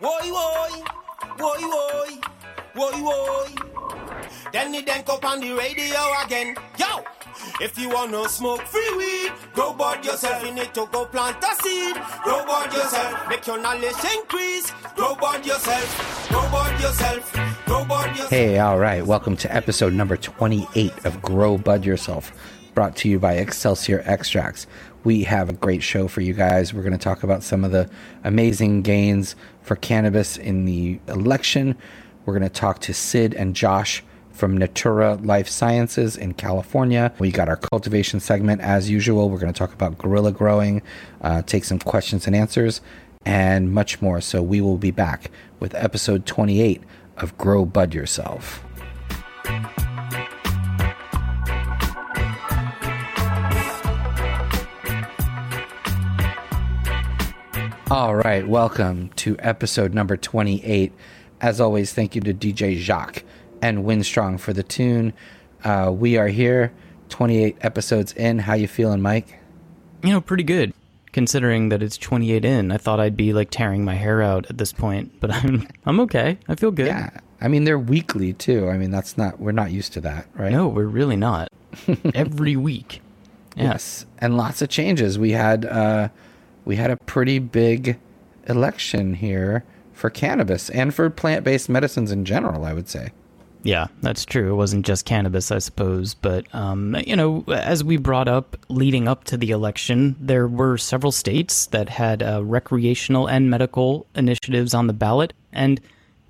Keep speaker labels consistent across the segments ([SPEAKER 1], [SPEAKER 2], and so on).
[SPEAKER 1] Woy woy, woy woy, woy woy. Then the then up on the radio again. Yo, if you wanna smoke free weed, grow bud yourself. You need to go plant a seed. Grow bud yourself. Make your knowledge increase. Grow bud yourself. Grow bud yourself.
[SPEAKER 2] Hey, all right. Welcome to episode number 28 of Grow Bud Yourself, brought to you by Excelsior Extracts. We have a great show for you guys. We're going to talk about some of the amazing gains for cannabis in the election. We're going to talk to Sid and Josh from Natura Life Sciences in California. We got our cultivation segment as usual. We're going to talk about guerrilla growing, uh, take some questions and answers, and much more. So we will be back with episode 28 of Grow Bud Yourself. All right, welcome to episode number 28. As always, thank you to DJ Jacques and Winstrong for the tune. Uh, we are here, 28 episodes in. How you feeling, Mike?
[SPEAKER 3] You know, pretty good. Considering that it's 28 in, I thought I'd be like tearing my hair out at this point, but I'm I'm okay. I feel good.
[SPEAKER 2] Yeah, I mean they're weekly too. I mean that's not we're not used to that, right?
[SPEAKER 3] No, we're really not. Every week. Yeah.
[SPEAKER 2] Yes, and lots of changes. We had uh, we had a pretty big election here for cannabis and for plant-based medicines in general. I would say.
[SPEAKER 3] Yeah, that's true. It wasn't just cannabis, I suppose. But, um, you know, as we brought up leading up to the election, there were several states that had uh, recreational and medical initiatives on the ballot. And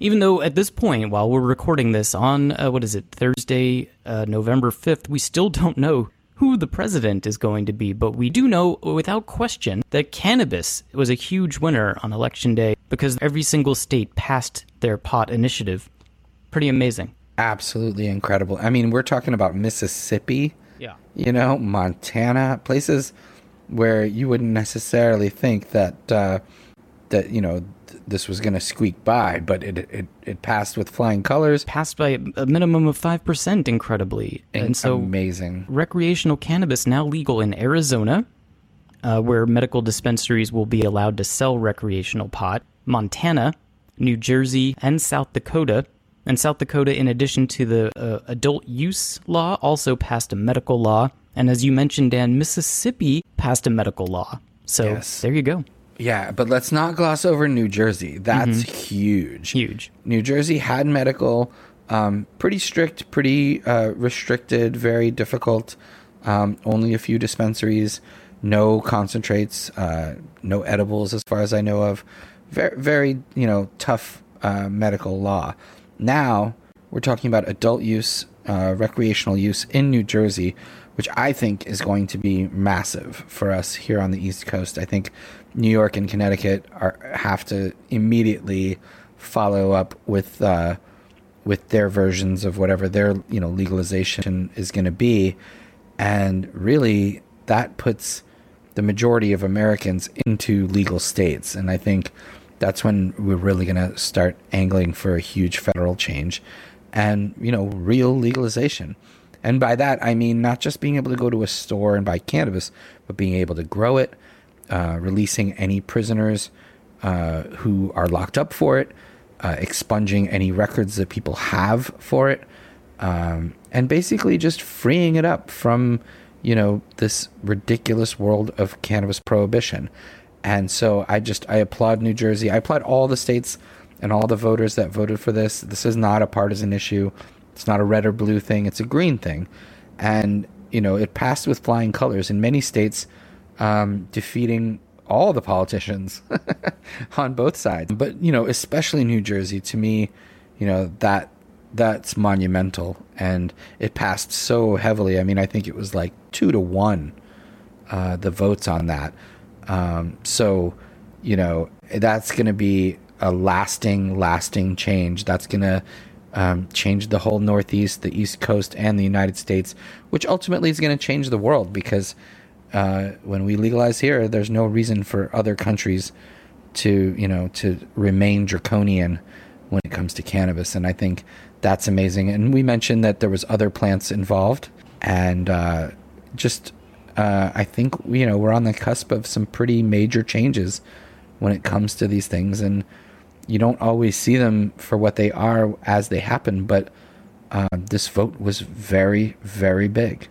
[SPEAKER 3] even though at this point, while we're recording this on, uh, what is it, Thursday, uh, November 5th, we still don't know who the president is going to be. But we do know without question that cannabis was a huge winner on election day because every single state passed their pot initiative. Pretty amazing
[SPEAKER 2] absolutely incredible. I mean, we're talking about Mississippi,
[SPEAKER 3] Yeah.
[SPEAKER 2] you know, Montana, places where you wouldn't necessarily think that uh, that you know th- this was going to squeak by, but it, it it passed with flying colors.
[SPEAKER 3] Passed by a minimum of 5%, incredibly. And so
[SPEAKER 2] amazing.
[SPEAKER 3] recreational cannabis now legal in Arizona, uh, where medical dispensaries will be allowed to sell recreational pot, Montana, New Jersey, and South Dakota. And South Dakota, in addition to the uh, adult use law, also passed a medical law. And as you mentioned, Dan, Mississippi passed a medical law. So
[SPEAKER 2] Yes.
[SPEAKER 3] there you go.
[SPEAKER 2] Yeah, but let's not gloss over New Jersey. That's huge.
[SPEAKER 3] Huge.
[SPEAKER 2] New Jersey had medical, um, pretty strict, pretty uh, restricted, very difficult. Um, only a few dispensaries, no concentrates, uh, no edibles, as far as I know of. Very, very, you know, tough uh, medical law. Now we're talking about adult use, uh, recreational use in New Jersey, which I think is going to be massive for us here on the East Coast. I think New York and Connecticut are have to immediately follow up with uh, with their versions of whatever their you know legalization is going to be, and really that puts the majority of Americans into legal states, and I think that's when we're really going to start angling for a huge federal change and you know real legalization. And by that i mean not just being able to go to a store and buy cannabis but being able to grow it uh, releasing any prisoners uh, who are locked up for it uh, expunging any records that people have for it um, and basically just freeing it up from you know this ridiculous world of cannabis prohibition and so I just I applaud New Jersey. I applaud all the states and all the voters that voted for this. This is not a partisan issue. It's not a red or blue thing. It's a green thing, and you know it passed with flying colors in many states, um, defeating all the politicians on both sides. But you know, especially New Jersey, to me, you know that that's monumental, and it passed so heavily. I mean, I think it was like two to one uh, the votes on that. Um, so, you know, that's going to be a lasting, lasting change. That's going to um, change the whole Northeast, the East Coast, and the United States, which ultimately is going to change the world because uh, when we legalize here, there's no reason for other countries to, you know, to remain draconian when it comes to cannabis. And I think that's amazing. And we mentioned that there was other plants involved, and uh, just uh, I think you know we're on the cusp of some pretty major changes when it comes to these things, and you don't always see them for what they are as they happen, but uh, this vote was very, very big.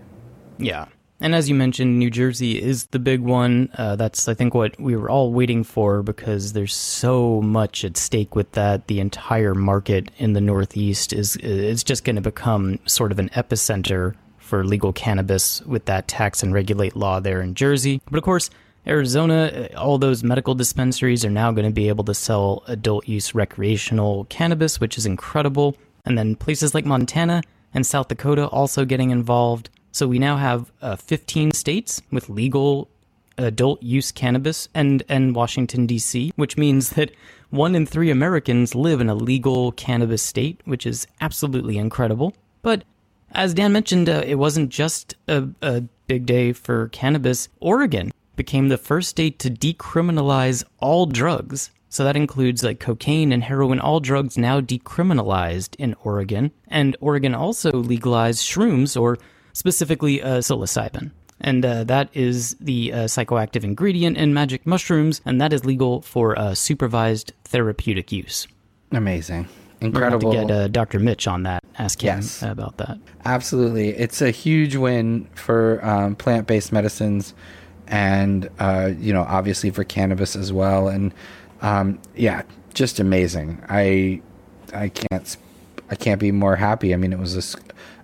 [SPEAKER 3] Yeah. And as you mentioned, New Jersey is the big one. Uh, that's, I think, what we were all waiting for because there's so much at stake with that. The entire market in the Northeast is is just going to become sort of an epicenter for legal cannabis with that tax and regulate law there in Jersey. But of course, Arizona, uh, all those medical dispensaries are now going to be able to sell adult use recreational cannabis, which is incredible. And then places like Montana and South Dakota also getting involved. So we now have uh, 15 states with legal adult use cannabis and, and Washington, D.C., which means that one in three Americans live in a legal cannabis state, which is absolutely incredible. But as Dan mentioned, uh, it wasn't just a, a big day for cannabis. Oregon became the first state to decriminalize all drugs. So that includes like cocaine and heroin, all drugs now decriminalized in Oregon. And Oregon also legalized shrooms or specifically uh, psilocybin. And uh, that is the uh, psychoactive ingredient in magic mushrooms, and that is legal for uh, supervised therapeutic use.
[SPEAKER 2] Amazing. Incredible.
[SPEAKER 3] We'll to get uh, Dr. Mitch on that. Ask him
[SPEAKER 2] Yes.
[SPEAKER 3] about that.
[SPEAKER 2] Absolutely. It's a huge win for um, plant based medicines and, uh, you know, obviously for cannabis as well. And um, yeah, just amazing. I I can't I can't be more happy. I mean, it was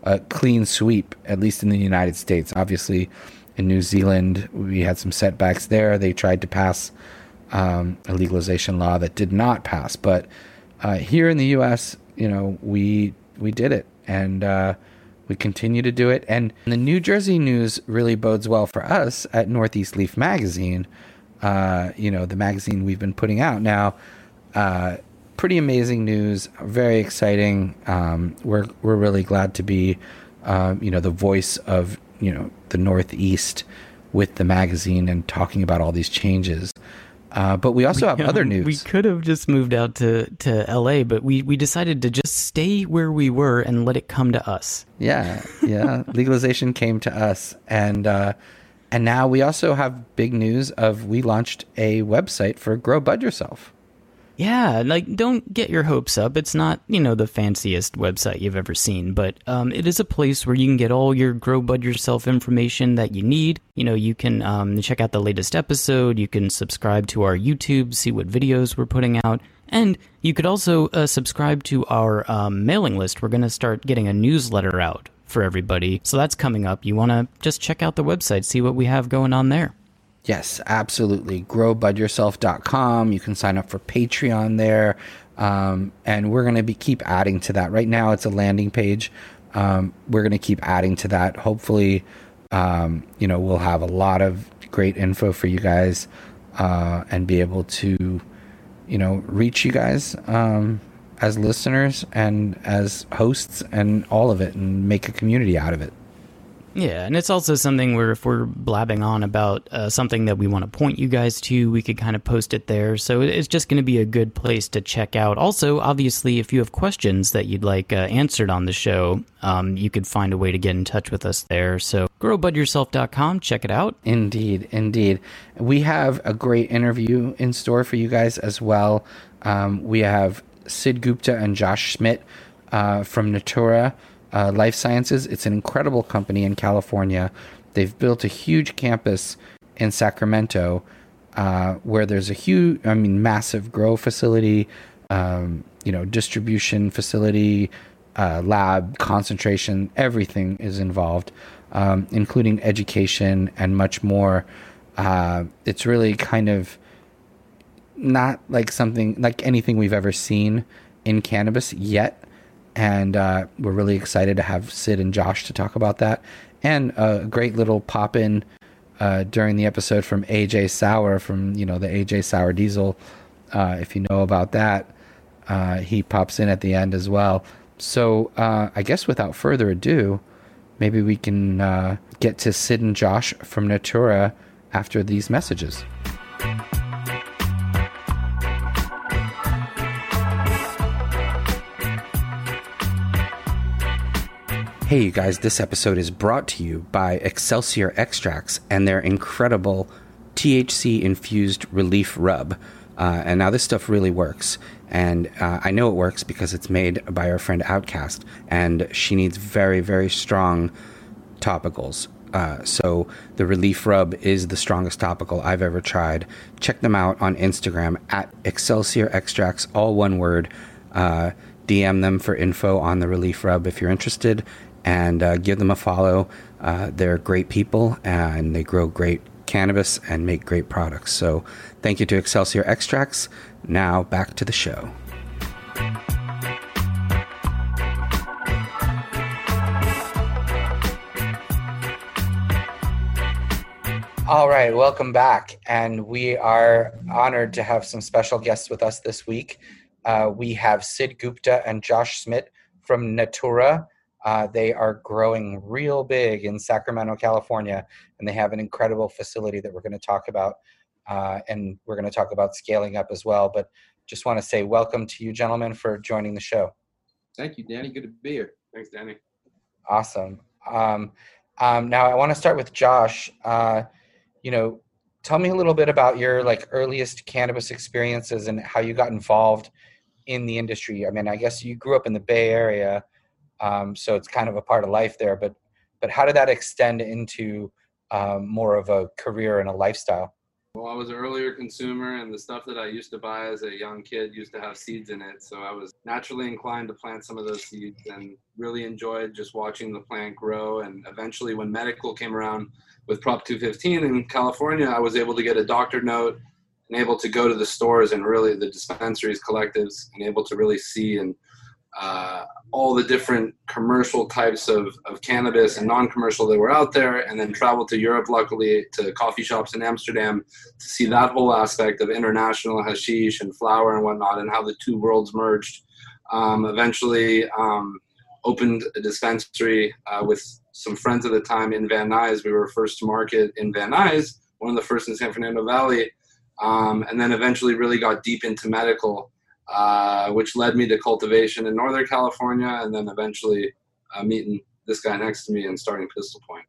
[SPEAKER 2] a clean sweep, at least in the United States. Obviously, in New Zealand, we had some setbacks there. They tried to pass um, a legalization law that did not pass, but uh, here in the U.S., you know, we we did it, and uh, we continue to do it. And the New Jersey news really bodes well for us at Northeast Leaf Magazine. Uh, you know, the magazine we've been putting out now. Uh, pretty amazing news, very exciting. Um, we're we're really glad to be, um, you know, the voice of you know the Northeast with the magazine and talking about all these changes. Uh, but we also have
[SPEAKER 3] You know,
[SPEAKER 2] other news.
[SPEAKER 3] We could have just moved out to, to LA, but we, we decided to just stay where we were and let it come to us.
[SPEAKER 2] Yeah, yeah. Legalization came to us, and uh, and now we also have big news of we launched a website for Grow Bud Yourself.
[SPEAKER 3] Yeah, like don't get your hopes up. It's not, you know, the fanciest website you've ever seen, but um, it is a place where you can get all your grow bud yourself information that you need. You know, you can um, check out the latest episode, you can subscribe to our YouTube, see what videos we're putting out, and you could also uh, subscribe to our um, mailing list. We're going to start getting a newsletter out for everybody. So that's coming up. You want to just check out the website, see what we have going on there.
[SPEAKER 2] Yes, absolutely. GrowBudYourself.com. You can sign up for Patreon there, um, and we're going to be keep adding to that. Right now, it's a landing page. Um, we're going to keep adding to that. Hopefully, um, you know, we'll have a lot of great info for you guys uh, and be able to, you know, reach you guys um, as listeners and as hosts and all of it, and make a community out of it.
[SPEAKER 3] Yeah, and it's also something where if we're blabbing on about uh, something that we want to point you guys to, we could kind of post it there. So it's just going to be a good place to check out. Also, obviously, if you have questions that you'd like uh, answered on the show, um, you could find a way to get in touch with us there. So growbudyourself.com, check it out.
[SPEAKER 2] Indeed, indeed. We have a great interview in store for you guys as well. Um, we have Sid Gupta and Josh Schmidt uh, from Natura uh, Life Sciences. It's an incredible company in California. They've built a huge campus in Sacramento uh, where there's a huge, I mean, massive grow facility, um, you know, distribution facility, uh, lab, concentration, everything is involved, um, including education and much more. Uh, it's really kind of not like something like anything we've ever seen in cannabis yet. And uh, we're really excited to have Sid and Josh to talk about that. And a great little pop in uh, during the episode from AJ Sauer from, you know, the AJ Sour Diesel. Uh, if you know about that, uh, he pops in at the end as well. So uh, I guess without further ado, maybe we can uh, get to Sid and Josh from Natura after these messages. Hey, you guys, this episode is brought to you by Excelsior Extracts and their incredible THC infused relief rub. Uh, and now this stuff really works. And uh, I know it works because it's made by our friend Outcast. And she needs very, very strong topicals. Uh, so the Relief Rub is the strongest topical I've ever tried. Check them out on Instagram at Excelsior Extracts, all one word. Uh, DM them for info on the Relief Rub if you're interested, and uh, give them a follow. Uh, they're great people and they grow great cannabis and make great products. So thank you to Excelsior Extracts. Now back to the show. All right, welcome back. And we are honored to have some special guests with us this week. Uh, we have Sid Gupta and Josh Smith from Natura. Uh, they are growing real big in Sacramento, California, and they have an incredible facility that we're going to talk about. Uh, and we're going to talk about scaling up as well. But just want to say welcome to you, gentlemen, for joining the show.
[SPEAKER 4] Thank you, Danny. Good to be here.
[SPEAKER 5] Thanks, Danny.
[SPEAKER 2] Awesome. Um, um, now I want to start with Josh. Uh, you know, tell me a little bit about your like earliest cannabis experiences and how you got involved in the industry. I mean, I guess you grew up in the Bay Area, um, so it's kind of a part of life there. But but how did that extend into um, more of a career and a lifestyle?
[SPEAKER 5] Well, I was an earlier consumer, and the stuff that I used to buy as a young kid used to have seeds in it. So I was naturally inclined to plant some of those seeds and really enjoyed just watching the plant grow. And eventually, when medical came around with Prop 215 in California, I was able to get a doctor note and able to go to the stores and really the dispensaries, collectives, and able to really see and uh, all the different commercial types of, of cannabis and non-commercial that were out there and then traveled to europe luckily to coffee shops in amsterdam to see that whole aspect of international hashish and flower and whatnot and how the two worlds merged. Um, eventually um, opened a dispensary uh, with some friends at the time in van nuys. We were first to market in van nuys one of the first in san fernando valley um, and then eventually really got deep into medical uh, which led me to cultivation in Northern California, and then eventually uh, meeting this guy next to me and starting Pistol Point.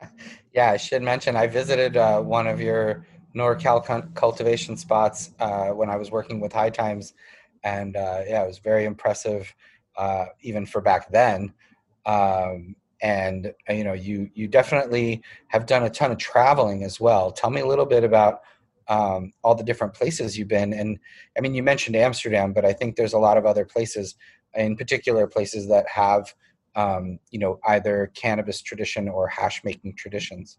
[SPEAKER 2] Yeah, I should mention I visited uh, one of your NorCal cultivation spots uh, when I was working with High Times, and uh, yeah, it was very impressive, even for back then. Um, and you know, you you definitely have done a ton of traveling as well. Tell me a little bit about um, all the different places you've been. And I mean, you mentioned Amsterdam, but I think there's a lot of other places, in particular places that have, um, you know, either cannabis tradition or hash making traditions.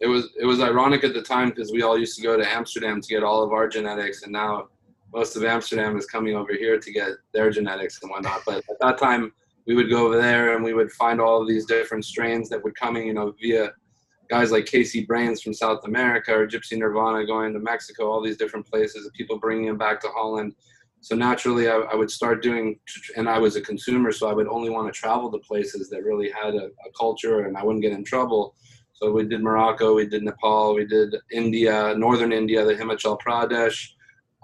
[SPEAKER 5] It was it was ironic at the time because we all used to go to Amsterdam to get all of our genetics, and now most of Amsterdam is coming over here to get their genetics and whatnot. But at that time, we would go over there and we would find all of these different strains that were coming, you know, via guys like Casey Brains from South America or Gypsy Nirvana going to Mexico, all these different places, people bringing them back to Holland. So naturally, I, I, would start doing, and I was a consumer, so I would only want to travel to places that really had a, a culture, and I wouldn't get in trouble. So we did Morocco, we did Nepal, we did India, northern India, the Himachal Pradesh,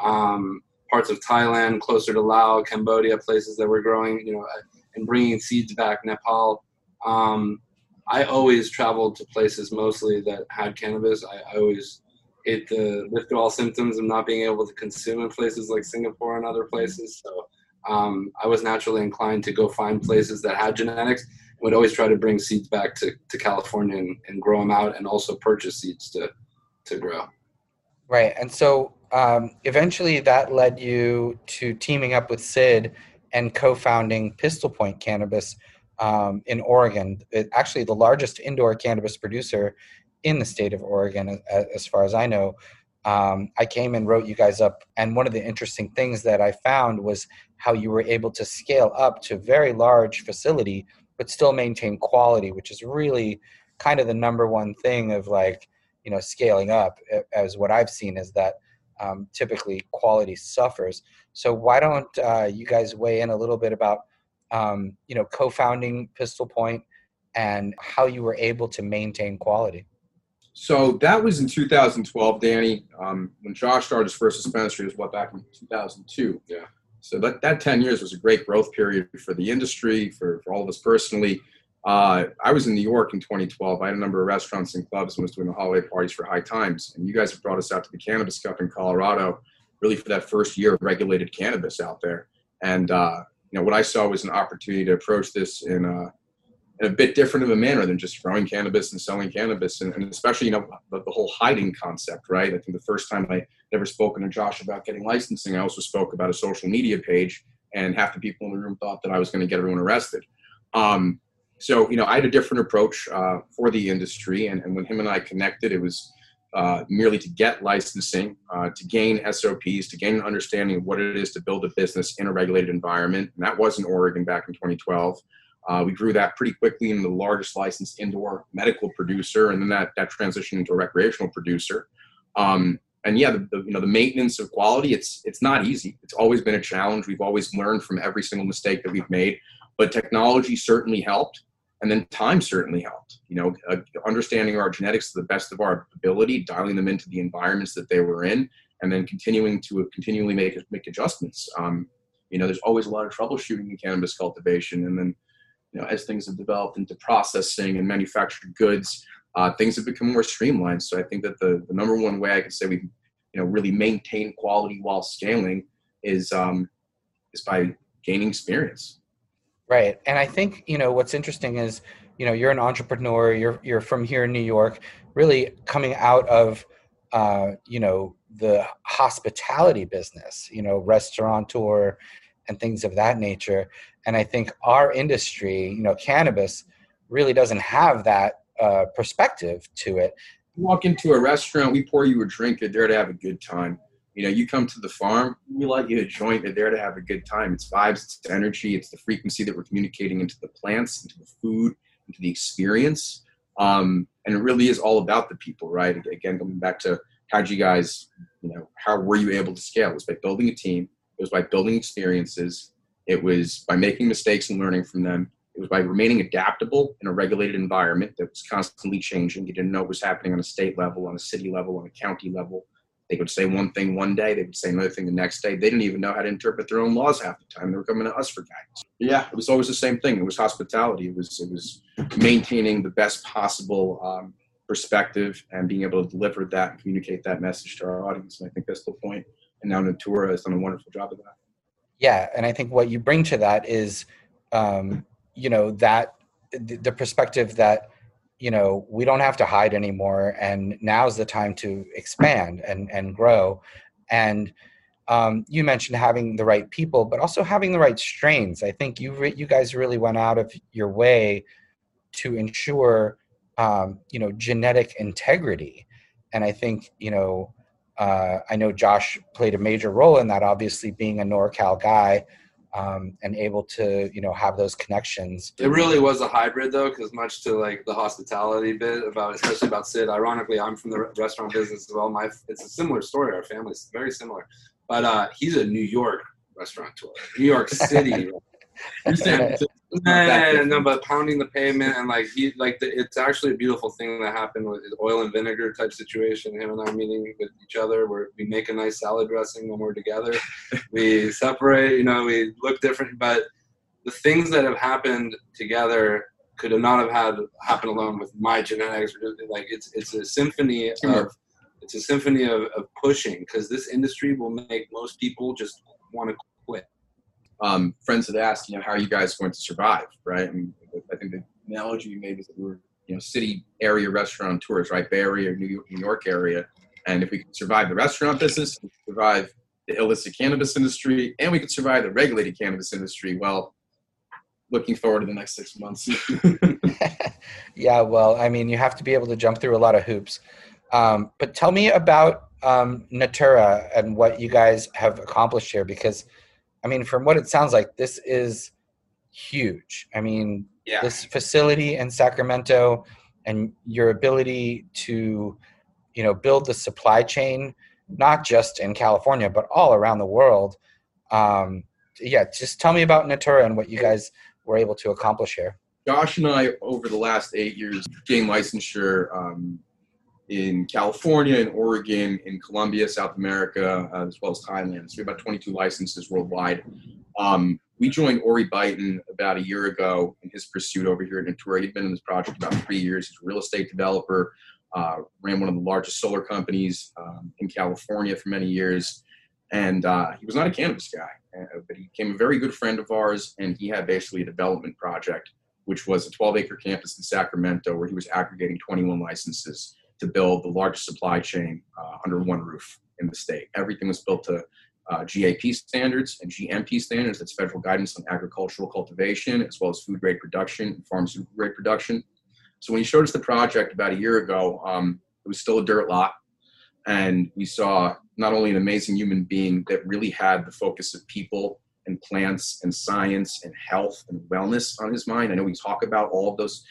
[SPEAKER 5] um, parts of Thailand, closer to Laos, Cambodia, places that were growing, you know, and bringing seeds back. Nepal. Um, I always traveled to places mostly that had cannabis. I, I always hate the withdrawal symptoms of not being able to consume in places like Singapore and other places. So um, I was naturally inclined to go find places that had genetics. And would always try to bring seeds back to, to California and, and grow them out, and also purchase seeds to to grow.
[SPEAKER 2] Right, and so um, eventually that led you to teaming up with Sid and co-founding Pistol Point Cannabis um, in Oregon. It, actually, the largest indoor cannabis producer in the state of Oregon, as, as far as I know. Um, I came and wrote you guys up, and one of the interesting things that I found was how you were able to scale up to very large facility, but still maintain quality, which is really kind of the number one thing of like you know scaling up. As what I've seen is that um, typically quality suffers. So why don't uh, you guys weigh in a little bit about um, you know, co-founding Pistol Point and how you were able to maintain quality?
[SPEAKER 4] So that was in 2012, Danny. Um, when Josh started his first dispensary, was what back in 2002.
[SPEAKER 5] Yeah.
[SPEAKER 4] So that, that 10 years was a great growth period for the industry, for, for all of us personally. Uh, I was in New York in 2012. I had a number of restaurants and clubs and was doing the holiday parties for High Times. And you guys have brought us out to the Cannabis Cup in Colorado. really for that first year of regulated cannabis out there. And uh, you know, what I saw was an opportunity to approach this in a, in a bit different of a manner than just growing cannabis and selling cannabis, and, and especially you know the, the, whole hiding concept, right? I think the first time I ever spoken to Josh about getting licensing, I also spoke about a social media page, and half the people in the room thought that I was going to get everyone arrested. Um, so you know, I had a different approach uh, for the industry, and, and when him and I connected, it was uh, merely to get licensing, uh, to gain SOPs, to gain an understanding of what it is to build a business in a regulated environment. And that was in Oregon back in 2012. Uh, we grew that pretty quickly into the largest licensed indoor medical producer, and then that, that transitioned into a recreational producer. Um, and yeah, the, the, you know the maintenance of quality it's it's not easy. It's always been a challenge. We've always learned from every single mistake that we've made, but technology certainly helped and then time certainly helped you know uh, understanding our genetics to the best of our ability dialing them into the environments that they were in and then continuing to continually make make adjustments. Um, you know there's always a lot of troubleshooting in cannabis cultivation and then you know as things have developed into processing and manufactured goods uh, things have become more streamlined. So i think that the, the number one way i can say we you know really maintain quality while scaling is um, is by gaining experience
[SPEAKER 2] Right. And I think, you know, what's interesting is, you know, you're an entrepreneur, you're you're from here in New York, really coming out of uh, you know, the hospitality business, you know, restaurateur and things of that nature. And I think our industry, you know, cannabis really doesn't have that uh, perspective to it.
[SPEAKER 4] Walk into a restaurant, we pour you a drink, you're there to have a good time. You know, you come to the farm, we light you a joint, they're there to have a good time. It's vibes, it's energy, it's the frequency that we're communicating into the plants, into the food, into the experience. Um, and it really is all about the people, right? Again, going back to how did you guys, you know, how were you able to scale? It was by building a team, it was by building experiences, it was by making mistakes and learning from them. It was by remaining adaptable in a regulated environment that was constantly changing. You didn't know what was happening on a state level, on a city level, on a county level. They would say one thing one day, they would say another thing the next day. They didn't even know how to interpret their own laws half the time. They were coming to us for guidance. Yeah, it was always the same thing. It was hospitality. It was it was maintaining the best possible um, perspective and being able to deliver that and communicate that message to our audience. And I think that's the point. And now Natura has done a wonderful job of that.
[SPEAKER 2] Yeah, and I think what you bring to that is, um, you know, that the perspective that you know we don't have to hide anymore and now's the time to expand and and grow. And um, you mentioned having the right people but also having the right strains. I think you re- you guys really went out of your way to ensure um, you know genetic integrity. And i think you know uh, i know josh played a major role in that obviously being a norcal guy um, and able to you know have those connections.
[SPEAKER 5] It really was a hybrid though, because much to like the hospitality bit about, especially about Sid. Ironically, I'm from the restaurant business as well. My it's a similar story. Our family's very similar, but uh, he's a New York restaurateur, New York City. Yeah, no, but pounding the pavement and like he like the, it's actually a beautiful thing that happened with oil and vinegar type situation. Him and I meeting with each other, where we make a nice salad dressing when we're together. we separate, you know, we look different, but the things that have happened together could have not have had happened alone with my genetics. Like it's it's a symphony of it's a symphony of, of pushing because this industry will make most people just want to quit
[SPEAKER 4] um, friends had asked, you know, how are you guys going to survive, right? And I think the analogy you made is that we were, you know, city area restaurant tours, right? Bay Area, New York, New York area. And if we could survive the restaurant business, survive the illicit cannabis industry, and we could survive the regulated cannabis industry, well, looking forward to the next six months.
[SPEAKER 2] yeah, well, I mean, you have to be able to jump through a lot of hoops. Um, but tell me about um, Natura and what you guys have accomplished here, because – I mean, from what it sounds like, this is huge. I mean, yeah. this facility in Sacramento and your ability to, you know, build the supply chain, not just in California, but all around the world. Um, yeah, just tell me about Natura and what you guys were able to accomplish here.
[SPEAKER 4] Josh and I, over the last eight years, gained licensure um, in California, in Oregon, in Colombia, South America, uh, as well as Thailand. So we have about 22 licenses worldwide. Um, we joined Ori Byton about a year ago in his pursuit over here at Natura. He'd been in this project about three years. He's a real estate developer, uh, ran one of the largest solar companies um, in California for many years. And uh, he was not a cannabis guy, uh, but he became a very good friend of ours. And he had basically a development project, which was a 12 acre campus in Sacramento, where he was aggregating 21 licenses to build the largest supply chain uh, under one roof in the state. Everything was built to uh, GAP standards and GMP standards. That's federal guidance on agricultural cultivation, as well as food grade production and pharmaceutical grade production. So when he showed us the project about a year ago, um, it was still a dirt lot. And we saw not only an amazing human being that really had the focus of people and plants and science and health and wellness on his mind. I know we talk about all of those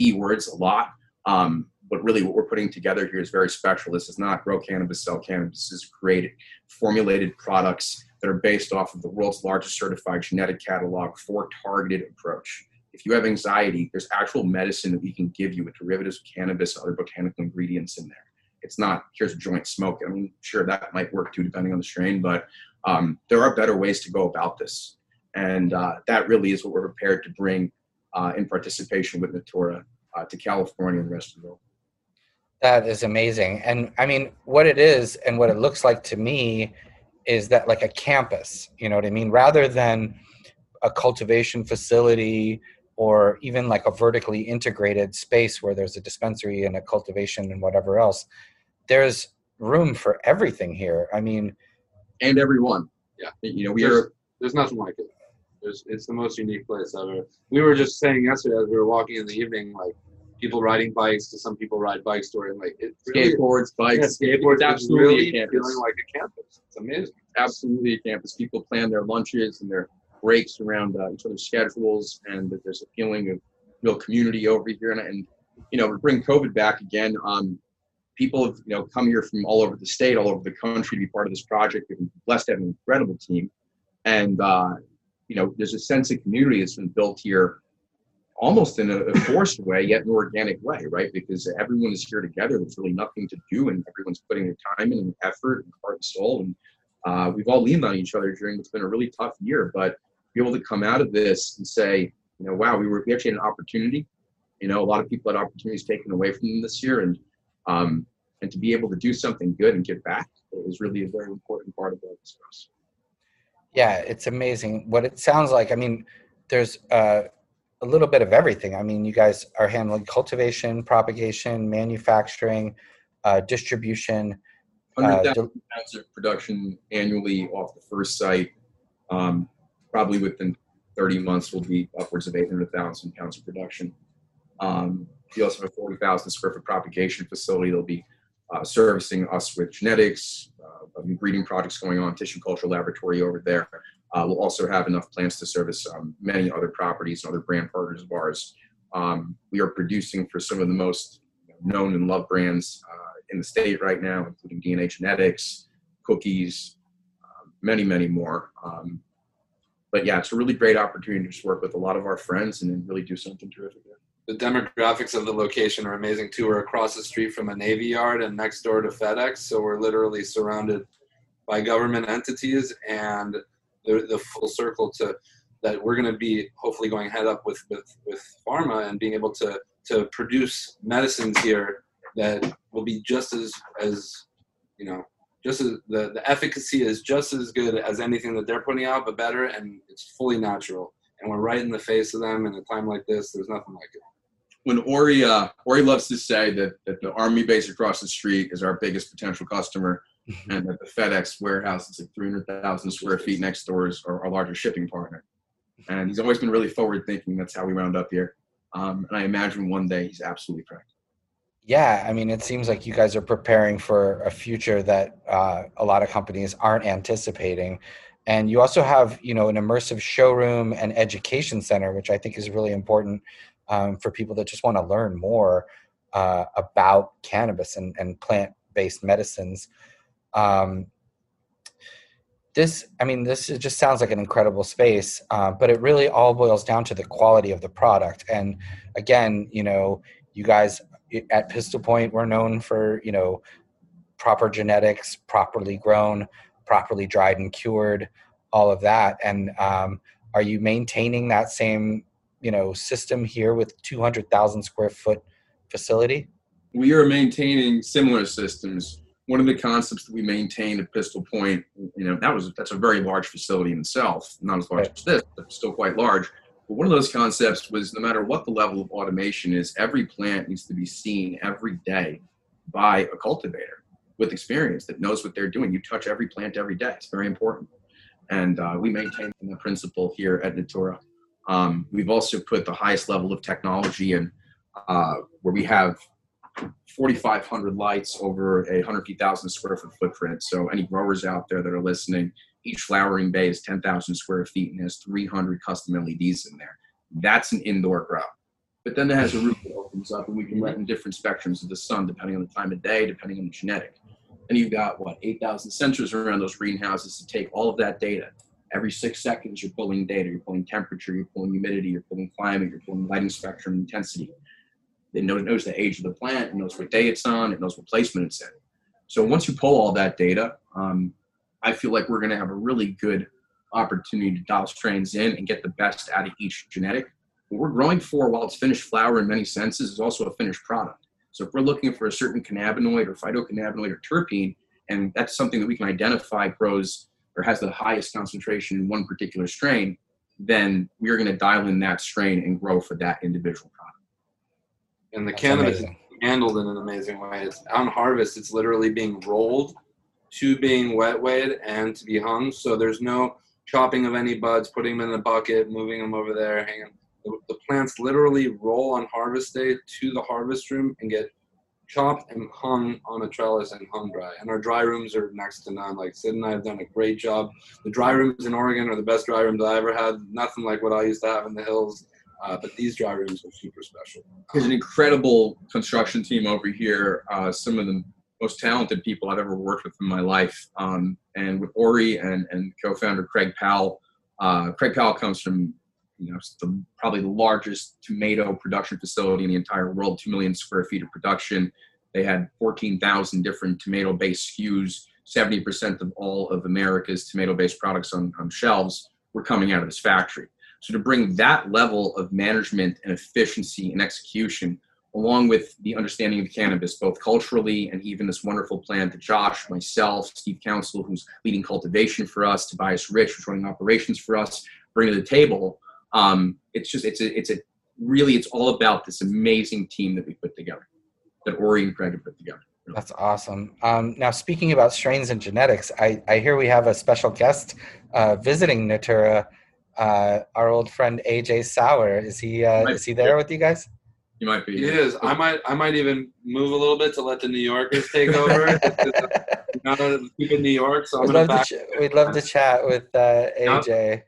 [SPEAKER 4] E words a lot, um, but really what we're putting together here is very special. This is not grow cannabis, sell cannabis. This is created, formulated products that are based off of the world's largest certified genetic catalog for targeted approach. If you have anxiety, there's actual medicine that we can give you with derivatives of cannabis other botanical ingredients in there. It's not here's a joint smoke. I mean, sure that might work too, depending on the strain, but um, there are better ways to go about this, and uh, that really is what we're prepared to bring uh, in participation with Natura uh, to California and the rest of the world.
[SPEAKER 2] That is amazing. And I mean, what it is and what it looks like to me is that like a campus, you know what I mean? Rather than a cultivation facility or even like a vertically integrated space where there's a dispensary and a cultivation and whatever else, there's room for everything here. I mean,
[SPEAKER 4] and everyone.
[SPEAKER 5] Yeah.
[SPEAKER 4] You know, we
[SPEAKER 5] there's,
[SPEAKER 4] are.
[SPEAKER 5] There's nothing like it. There's, it's the most unique place ever. We were just saying yesterday as we were walking in the evening, like people riding bikes to some people ride bikes to and like it
[SPEAKER 4] really, skateboards, bikes,
[SPEAKER 5] yeah, skateboards.
[SPEAKER 4] absolutely
[SPEAKER 5] really
[SPEAKER 4] a campus.
[SPEAKER 5] feeling like a campus. It's amazing.
[SPEAKER 4] Absolutely a campus. People plan their lunches and their breaks around uh, each other's schedules, and that there's a feeling of real community over here. And, and you know, to bring COVID back again, um, people have you know come here from all over the state, all over the country to be part of this project. We've been blessed to have an incredible team, and uh, you know, there's a sense of community that's been built here almost in a, forced way, yet an organic way, right? Because everyone is here together. There's really nothing to do, and everyone's putting their time and effort and heart and soul. And uh, we've all leaned on each other during what's been a really tough year. But be able to come out of this and say, you know, wow, we were we actually had an opportunity. You know, a lot of people had opportunities taken away from them this year, and um, and to be able to do something good and give back is really a very important part of this for.
[SPEAKER 2] Yeah, it's amazing what it sounds like. I mean, there's uh, a little bit of everything. I mean, you guys are handling cultivation, propagation, manufacturing, uh, distribution.
[SPEAKER 4] 100,000 uh, pounds of production annually off the first site. Um, probably within 30 months, will be upwards of 800,000 pounds of production. Um, we also have a 40,000 square foot propagation facility. They'll be uh, servicing us with genetics, uh, breeding projects going on, tissue culture laboratory over there. Uh, we'll also have enough plants to service um, many other properties and other brand partners of ours. Um, we are producing for some of the most known and loved brands uh, in the state right now, including DNA Genetics, Cookies, uh, many, many more. Um, but yeah, it's a really great opportunity to just work with a lot of our friends and really do something terrific there.
[SPEAKER 5] The demographics of the location are amazing too. We're across the street from a Navy Yard and next door to FedEx, so we're literally surrounded by government entities and the, the full circle to that we're going to be hopefully going head up with, with, with pharma and being able to, to produce medicines here that will be just as, as you know, just as the, the efficacy is just as good as anything that they're putting out, but better, and it's fully natural. And we're right in the face of them in a time like this. There's nothing like it.
[SPEAKER 4] When Ori, uh, Ori loves to say that, that the army base across the street is our biggest potential customer, and that the FedEx warehouse is like 300,000 square feet next door is our, our largest shipping partner. And he's always been really forward thinking. That's how we wound up here. Um, and I imagine one day he's absolutely correct.
[SPEAKER 2] Yeah, I mean, it seems like you guys are preparing for a future that uh, a lot of companies aren't anticipating. And you also have, you know, an immersive showroom and education center, which I think is really important um, for people that just want to learn more uh, about cannabis and, and plant-based medicines. Um, this, I mean, this just sounds like an incredible space, uh, but it really all boils down to the quality of the product. And again, you know, you guys at Pistol Point, we're known for, you know, proper genetics, properly grown, properly dried and cured, all of that. And um, are you maintaining that same, you know, system here with 200,000 square foot facility?
[SPEAKER 4] We are maintaining similar systems one of the concepts that we maintain at Pistol Point, you know, that was that's a very large facility in itself, not as large
[SPEAKER 2] Right.
[SPEAKER 4] as this, but still quite large. But one of those concepts was no matter what the level of automation is, every plant needs to be seen every day by a cultivator with experience that knows what they're doing. You touch every plant every day. It's very important. And uh, we maintain the principle here at Natura. Um, we've also put the highest level of technology in uh, where we have 4,500 lights over a 150,000 square foot footprint. So any growers out there that are listening, each flowering bay is 10,000 square feet and has 300 custom LEDs in there. That's an indoor grow. But then there has a roof that opens up and we can let in different spectrums of the sun depending on the time of day, depending on the genetic. And you've got what 8,000 sensors around those greenhouses to take all of that data. Every six seconds, you're pulling data. You're pulling temperature. You're pulling humidity. You're pulling climate. You're pulling lighting spectrum intensity. It knows, knows the age of the plant. It knows what day it's on. It knows what placement it's in. So once you pull all that data, um, I feel like we're going to have a really good opportunity to dial strains in and get the best out of each genetic. What we're growing for, while it's finished flower in many senses, is also a finished product. So if we're looking for a certain cannabinoid or phytocannabinoid or terpene, and that's something that we can identify grows or has the highest concentration in one particular strain, then we are going to dial in that strain and grow for that individual product.
[SPEAKER 5] And the
[SPEAKER 2] That's
[SPEAKER 5] cannabis
[SPEAKER 2] amazing.
[SPEAKER 5] is handled in an amazing way. It's on harvest. It's literally being rolled to being wet weighed and to be hung. So there's no chopping of any buds, putting them in a bucket, moving them over there, hanging. The, the plants literally roll on harvest day to the harvest room and get chopped and hung on a trellis and hung dry. And our dry rooms are next to none. Like Sid and I have done a great job. The dry rooms in Oregon are the best dry rooms I ever had. Nothing like what I used to have in the hills. Uh, but these dry rooms are super special.
[SPEAKER 4] There's an incredible construction team over here. Uh, some of the most talented people I've ever worked with in my life. Um, and with Ori and, and co-founder Craig Powell, uh, Craig Powell comes from you know the, probably the largest tomato production facility in the entire world, two million square feet of production. They had 14,000 different tomato-based SKUs. 70% of all of America's tomato-based products on, on shelves were coming out of this factory. So to bring that level of management and efficiency and execution, along with the understanding of cannabis, both culturally and even this wonderful plant that Josh, myself, Steve Council, who's leading cultivation for us, Tobias Rich, who's running operations for us, bring to the table. Um, it's just it's a it's a really it's all about this amazing team that we put together, that Ori and Craig have put together.
[SPEAKER 2] That's awesome. Um, now, speaking about strains and genetics, I, I hear we have a special guest uh, visiting Natura. Uh, our old friend AJ Sauer is he uh, is he there with you guys?
[SPEAKER 4] You might be.
[SPEAKER 5] He is. I might. I might even move a little bit to let the New Yorkers take over. Not to keep in New York, so I'm
[SPEAKER 2] We'd
[SPEAKER 5] gonna
[SPEAKER 2] love,
[SPEAKER 5] back.
[SPEAKER 2] to ch- we'd love to chat with uh,
[SPEAKER 5] Yeah.
[SPEAKER 2] AJ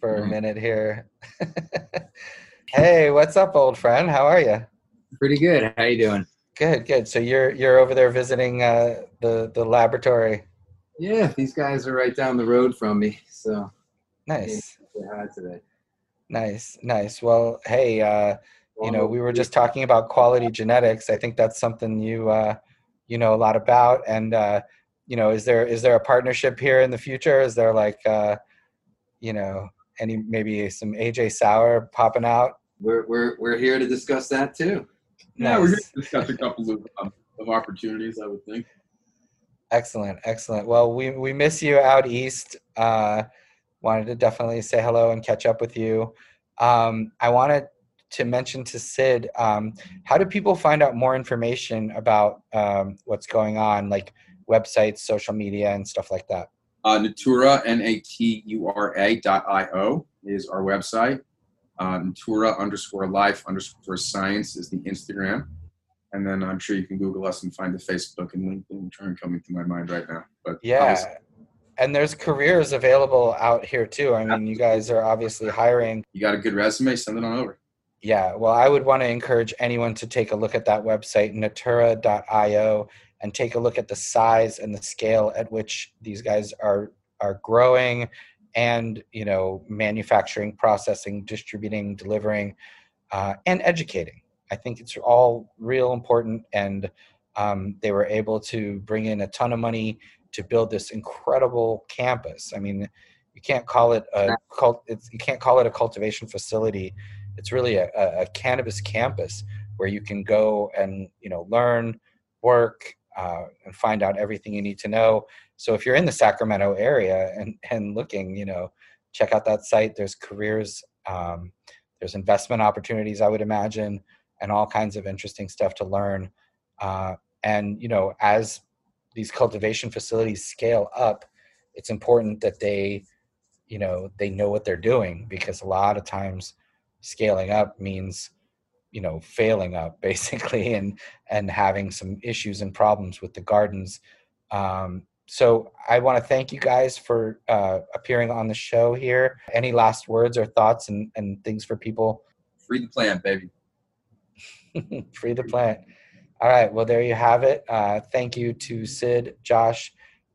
[SPEAKER 2] for a
[SPEAKER 4] Mhm.
[SPEAKER 2] minute here. hey, what's up, old friend? How are you?
[SPEAKER 6] Pretty good. How you doing?
[SPEAKER 2] Good, good. So you're you're over there visiting uh, the the laboratory.
[SPEAKER 6] Yeah, these guys are right down the road from me, so
[SPEAKER 2] Nice,
[SPEAKER 6] say hi today.
[SPEAKER 2] nice, nice. Well, hey, uh, you know, we were just talking about quality genetics. I think that's something you uh, you know a lot about. And uh, you know, is there is there a partnership here in the future? Is there like uh, you know any maybe some AJ Sauer popping out?
[SPEAKER 6] We're we're we're here to discuss that too.
[SPEAKER 4] Yeah, we're here
[SPEAKER 2] Nice.
[SPEAKER 4] to discuss a couple of, um, of opportunities, I would think.
[SPEAKER 2] Excellent, excellent. Well, we we miss you out east. Uh, wanted to definitely say hello and catch up with you. Um, I wanted to mention to Sid, um, how do people find out more information about um, what's going on, like websites, social media, and stuff like that?
[SPEAKER 4] Uh, Natura, N-A-T-U-R-A dot I-O is our website. Uh, Natura underscore life underscore science is the Instagram. And then I'm sure you can Google us and find the Facebook and LinkedIn, which aren't coming to my mind right now. But
[SPEAKER 2] Yeah. And there's careers available out here too. I mean, you guys are obviously hiring.
[SPEAKER 4] you got a good resume, send it on over.
[SPEAKER 2] Yeah, well, I would want to encourage anyone to take a look at that website, natura.io, and take a look at the size and the scale at which these guys are are growing and you know manufacturing processing distributing delivering uh, and educating i think it's all real important and um, they were able to bring in a ton of money to build this incredible campus i mean you can't call it a cult it's, you can't call it a cultivation facility it's really a, a, a cannabis campus where you can go and you know learn work uh, and find out everything you need to know. So if you're in the Sacramento area and and looking, you know, check out that site. There's careers, um, there's investment opportunities, I would imagine, and all kinds of interesting stuff to learn. Uh, and you know, as these cultivation facilities scale up, it's important that they, you know, they know what they're doing because a lot of times scaling up means you know failing up basically and and having some issues and problems with the gardens. Um, so i want to thank you guys for uh, appearing on the show here. Any last words or thoughts and, and things for people?
[SPEAKER 4] Free the plant baby.
[SPEAKER 2] Free the plant all right well there you have it uh, thank you to sid josh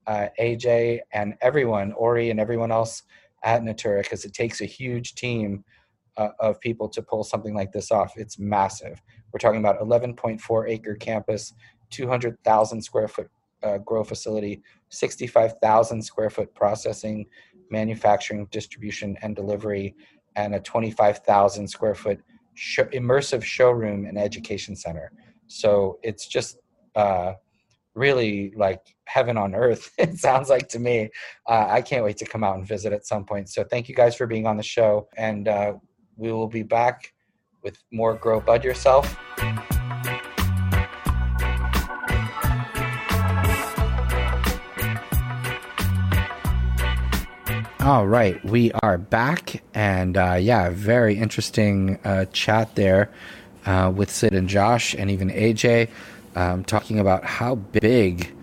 [SPEAKER 2] uh, aj and everyone ori and everyone else at natura because it takes a huge team uh, of people to pull something like this off. It's massive. We're talking about 11.4 acre campus, 200,000 square foot uh, grow facility, 65,000 square foot processing, manufacturing, distribution, and delivery, and a 25,000 square foot sh- immersive showroom and education center. So it's just uh, really like heaven on earth it sounds like to me. Uh, i can't wait to come out and visit at some point. So thank you guys for being on the show and uh, we will be back with more Grow Bud Yourself. All right, we are back, and uh, yeah, very interesting uh, chat there uh, with Sid and Josh, and even AJ, um, talking about how big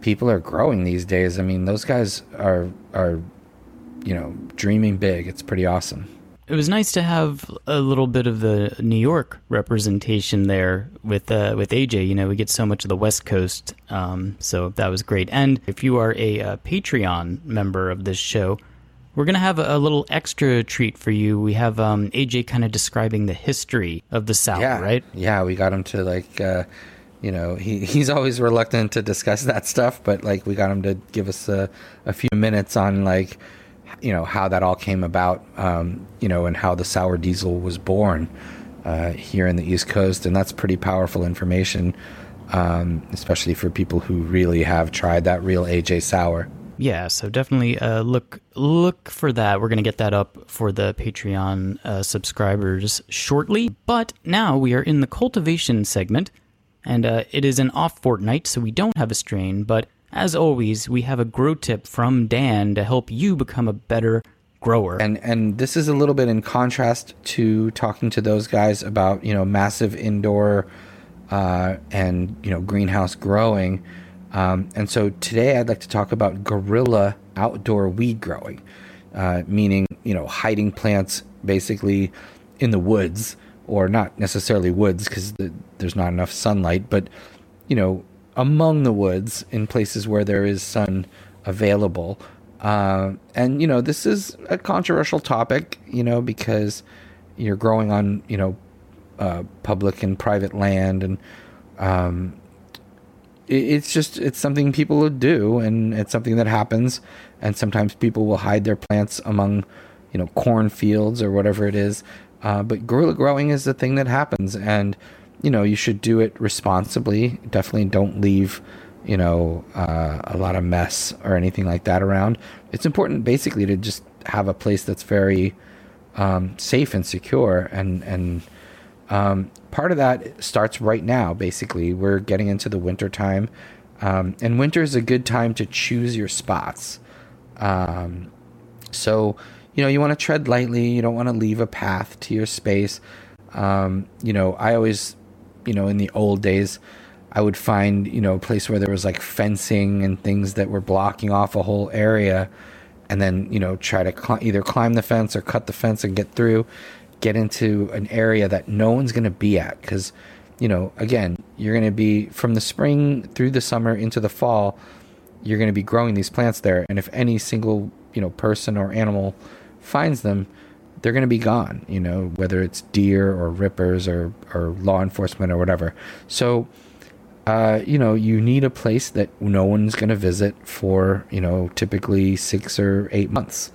[SPEAKER 2] people are growing these days. I mean, those guys are are you know dreaming big. It's pretty awesome
[SPEAKER 3] it was nice to have a little bit of the New York representation there with uh, with AJ. You know, we get so much of the West Coast, um, so that was great. And if you are a, a Patreon member of this show, we're gonna have a, a little extra treat for you. We have um, AJ kind of describing the history of the South,
[SPEAKER 2] yeah.
[SPEAKER 3] right?
[SPEAKER 2] Yeah, we got him to like. Uh, you know, he, he's always reluctant to discuss that stuff, but like we got him to give us a, a few minutes on like you know how that all came about, um, you know, and how the sour diesel was born uh, here in the East Coast, and that's pretty powerful information, um, especially for people who really have tried that real AJ sour.
[SPEAKER 3] Yeah, so definitely uh, look look for that. We're gonna get that up for the Patreon uh, subscribers shortly. But now we are in the cultivation segment, and uh, it is an off fortnight, so we don't have a strain, but as always, we have a grow tip from Dan to help you become a better grower.
[SPEAKER 2] And and this is a little bit in contrast to talking to those guys about you know massive indoor uh, and you know greenhouse growing. Um, and so today I'd like to talk about guerrilla outdoor weed growing, uh, meaning you know hiding plants basically in the woods or not necessarily woods because the, there's not enough sunlight, but you know among the woods in places where there is sun available. Uh, and you know, this is a controversial topic, you know, because you're growing on you know uh, public and private land, and um, it's just it's something people do, and it's something that happens. And sometimes people will hide their plants among you know cornfields or whatever it is. Uh, but guerrilla growing is the thing that happens, and you know, you should do it responsibly. Definitely don't leave, you know, uh, a lot of mess or anything like that around. It's important, basically, to just have a place that's very um, safe and secure. And and um, part of that starts right now. Basically, we're getting into the winter time, um, and winter is a good time to choose your spots. Um, so, you know, you want to tread lightly. You don't want to leave a path to your space. Um, you know, I always you know, in the old days, I would find, you know, a place where there was like fencing and things that were blocking off a whole area and then, you know, try to cl- either climb the fence or cut the fence and get through, get into an area that no one's going to be at cuz you know, again, you're going to be from the spring through the summer into the fall, you're going to be growing these plants there and if any single, you know, person or animal finds them, they're going to be gone, you know, whether it's deer or rippers or, or law enforcement or whatever. So, uh, you know, you need a place that no one's going to visit for, you know, typically six or eight months.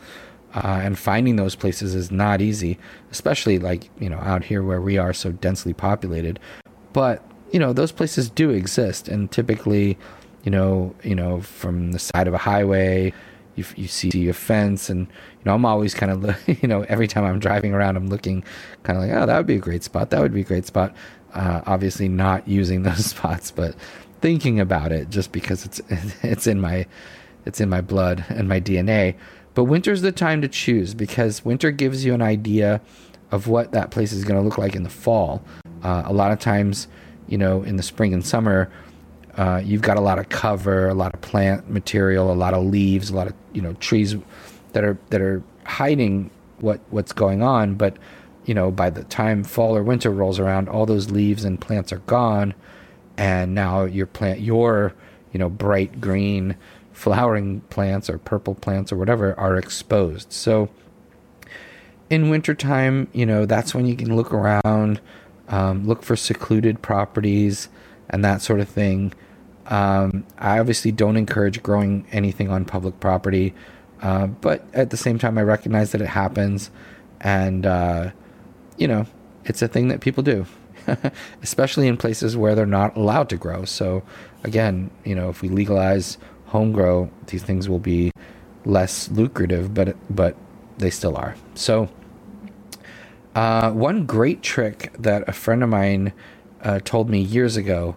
[SPEAKER 2] Uh, and finding those places is not easy, especially like, you know, out here where we are so densely populated. But, you know those places do exist, and typically, you know, you know, from the side of a highway, you you see a fence, and you know, I'm always kind of you know every time I'm driving around, I'm looking kind of like, oh, that would be a great spot. That would be a great spot. Uh, obviously, not using those spots, but thinking about it just because it's it's in my it's in my blood and my DNA. But winter's the time to choose because winter gives you an idea of what that place is going to look like in the fall. Uh, a lot of times, you know, in the spring and summer, uh, you've got a lot of cover, a lot of plant material, a lot of leaves, a lot of you know trees that are that are hiding what what's going on. But you know, by the time fall or winter rolls around, all those leaves and plants are gone, and now your plant, your you know bright green flowering plants or purple plants or whatever are exposed. So in wintertime, you know, that's when you can look around, um, look for secluded properties and that sort of thing. Um, I obviously don't encourage growing anything on public property, uh, but at the same time, I recognize that it happens, and uh, you know, it's a thing that people do, especially in places where they're not allowed to grow. So, again, you know, if we legalize home grow, these things will be less lucrative, but but they still are. So, uh, one great trick that a friend of mine uh, told me years ago,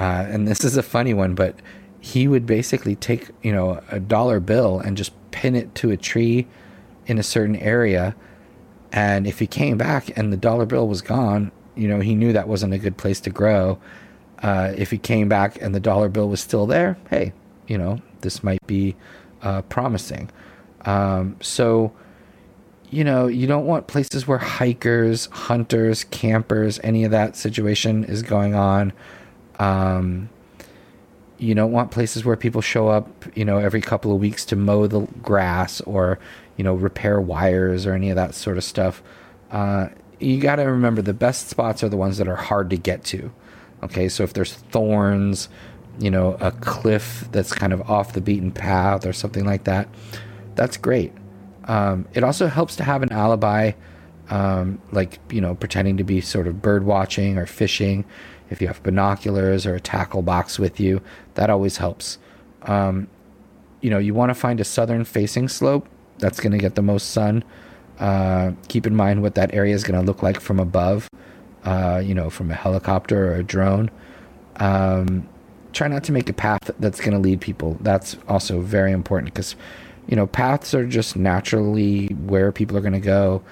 [SPEAKER 2] uh, and this is a funny one, but he would basically take you know a dollar bill and just pin it to a tree in a certain area, and if he came back and the dollar bill was gone, you know he knew that wasn't a good place to grow. Uh, if he came back and the dollar bill was still there, hey, you know this might be uh, promising. Um, so you know, you don't want places where hikers, hunters, campers, any of that situation is going on. Um, you don't want places where people show up, you know, every couple of weeks to mow the grass or, you know, repair wires or any of that sort of stuff. Uh, you got to remember the best spots are the ones that are hard to get to. Okay, so if there's thorns, you know, a cliff that's kind of off the beaten path or something like that, that's great. Um, it also helps to have an alibi, um, like you know, pretending to be sort of bird watching or fishing. If you have binoculars or a tackle box with you, that always helps. Um, you know, you want to find a southern facing slope that's going to get the most sun. Uh, keep in mind what that area is going to look like from above. Uh, you know, from a helicopter or a drone. Um, try not to make a path that's going to lead people. That's also very important because you know, paths are just naturally where people are going to go.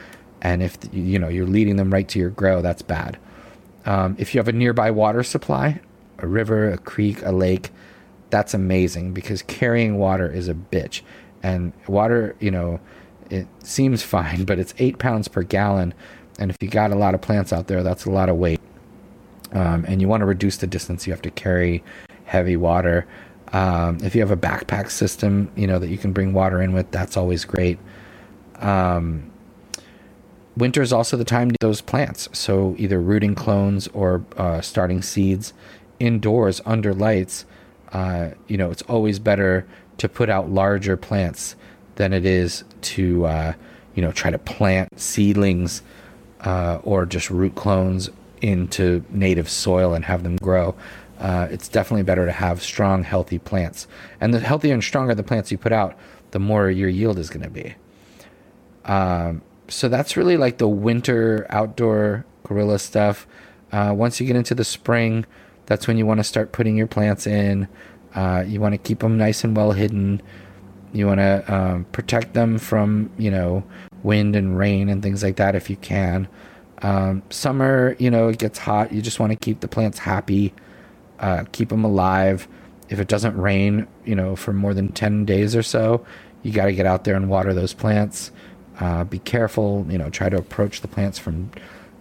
[SPEAKER 2] And if, you know, you're leading them right to your grow, that's bad. Um, if you have a nearby water supply, a river, a creek, a lake, that's amazing because carrying water is a bitch. And water, you know, it seems fine, but it's eight pounds per gallon. And if you got a lot of plants out there, that's a lot of weight. Um, and you want to reduce the distance you have to carry heavy water. Um, if you have a backpack system, you know that you can bring water in with, that's always great. Um, winter is also the time to those plants. So either rooting clones or uh, starting seeds indoors under lights. Uh, you know, it's always better to put out larger plants than it is to uh, you know try to plant seedlings uh, or just root clones into native soil and have them grow uh, it's definitely better to have strong, healthy plants. And the healthier and stronger the plants you put out, the more your yield is going to be. Um, so that's really like the winter outdoor guerrilla stuff. Uh, once you get into the spring, that's when you want to start putting your plants in. Uh, you want to keep them nice and well hidden. You want to um, protect them from, you know, wind and rain and things like that if you can. Um, summer, you know, it gets hot. You just want to keep the plants happy uh, keep them alive. If it doesn't rain, you know, for more than 10 days or so, you got to get out there and water those plants. Uh, be careful, you know, try to approach the plants from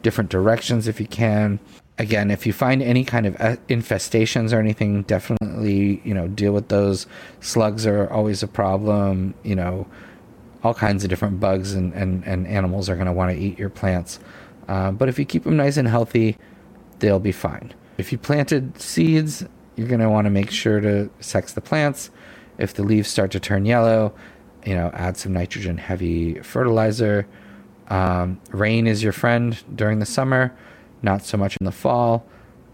[SPEAKER 2] different directions if you can. Again, if you find any kind of uh, infestations or anything, definitely, you know, deal with those. Slugs are always a problem, you know, all kinds of different bugs and, and, and animals are going to want to eat your plants. Uh, but if you keep them nice and healthy, they'll be fine. If you planted seeds, you're going to want to make sure to sex the plants. If the leaves start to turn yellow, you know, add some nitrogen heavy fertilizer. Um, rain is your friend during the summer, not so much in the fall.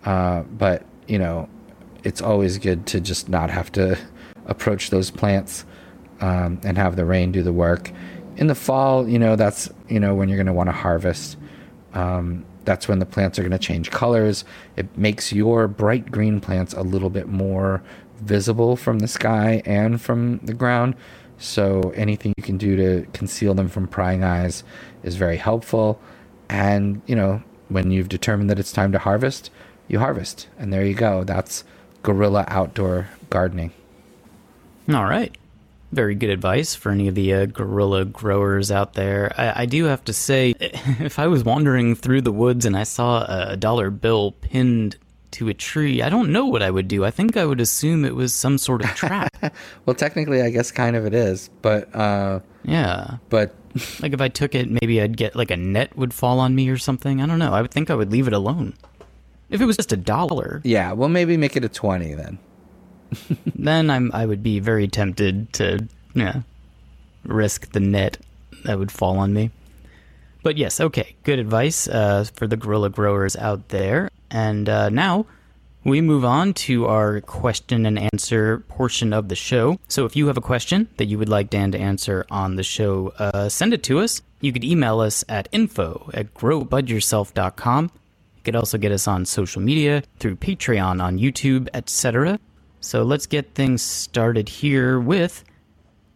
[SPEAKER 2] Uh, but you know, it's always good to just not have to approach those plants um, and have the rain do the work. In the fall, you know, that's you know when you're going to want to harvest. Um, that's when the plants are going to change colors. It makes your bright green plants a little bit more visible from the sky and from the ground. So anything you can do to conceal them from prying eyes is very helpful. And, you know, when you've determined that it's time to harvest, you harvest. And there you go. That's guerrilla outdoor gardening.
[SPEAKER 3] All right. Very good advice for any of the uh, guerrilla growers out there. I, I, do have to say, if I was wandering through the woods and I saw a dollar bill pinned to a tree, I don't know what I would do. I think I would assume it was some sort of trap.
[SPEAKER 2] well, technically, I guess kind of it is, but uh,
[SPEAKER 3] yeah,
[SPEAKER 2] but
[SPEAKER 3] like if I took it, maybe I'd get like a net would fall on me or something. I don't know. I would think I would leave it alone. If it was just a dollar,
[SPEAKER 2] yeah, well, maybe make it a twenty then.
[SPEAKER 3] then I'm I would be very tempted to yeah risk the net that would fall on me. But yes, okay, good advice uh, for the guerrilla growers out there. And uh, now we move on to our question and answer portion of the show. So if you have a question that you would like Dan to answer on the show, uh, send it to us. You could email us at info at growbudyourself.com. You could also get us on social media through Patreon, on YouTube, etc. So let's get things started here with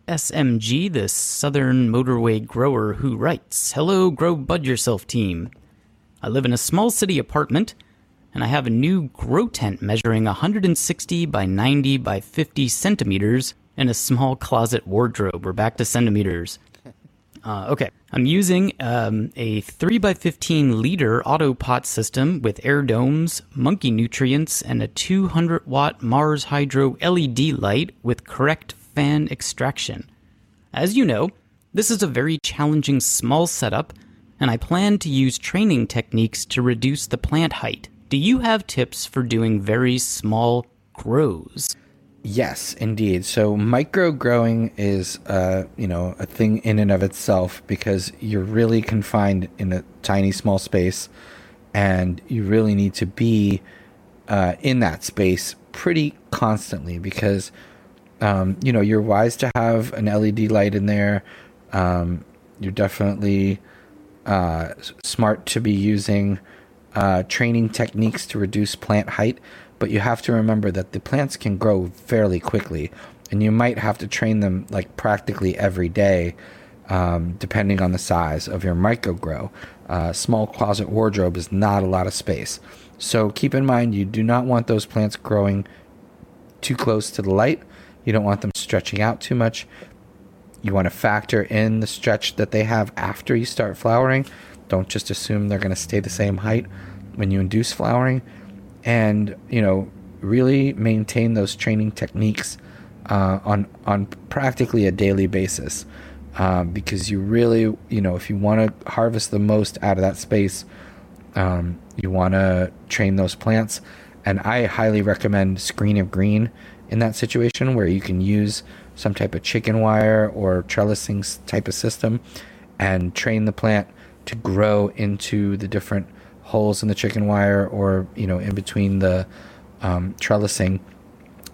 [SPEAKER 3] SMG, the Southern Motorway Grower, who writes Hello, Grow Bud Yourself team. I live in a small city apartment, and I have a new grow tent measuring 160 by 90 by 50 centimeters and a small closet wardrobe. We're back to centimeters. Uh, okay, I'm using um, a 3 by 15 liter auto pot system with air domes, monkey nutrients, and a 200 watt Mars Hydro LED light with correct fan extraction. As you know, this is a very challenging small setup, and I plan to use training techniques to reduce the plant height. Do you have tips for doing very small grows?
[SPEAKER 2] Yes, indeed. So micro growing is, uh, you know, a thing in and of itself because you're really confined in a tiny, small space, and you really need to be uh, in that space pretty constantly because, um, you know, you're wise to have an LED light in there. Um, you're definitely uh, smart to be using uh, training techniques to reduce plant height but you have to remember that the plants can grow fairly quickly, and you might have to train them like practically every day, um, depending on the size of your micro grow. Uh, small closet wardrobe is not a lot of space, so keep in mind you do not want those plants growing too close to the light. You don't want them stretching out too much. You want to factor in the stretch that they have after you start flowering. Don't just assume they're going to stay the same height when you induce flowering and you know really maintain those training techniques uh, on on practically a daily basis um, because you really you know if you want to harvest the most out of that space um, you want to train those plants. And I highly recommend screen of green in that situation where you can use some type of chicken wire or trellising type of system and train the plant to grow into the different holes in the chicken wire or you know in between the um, trellising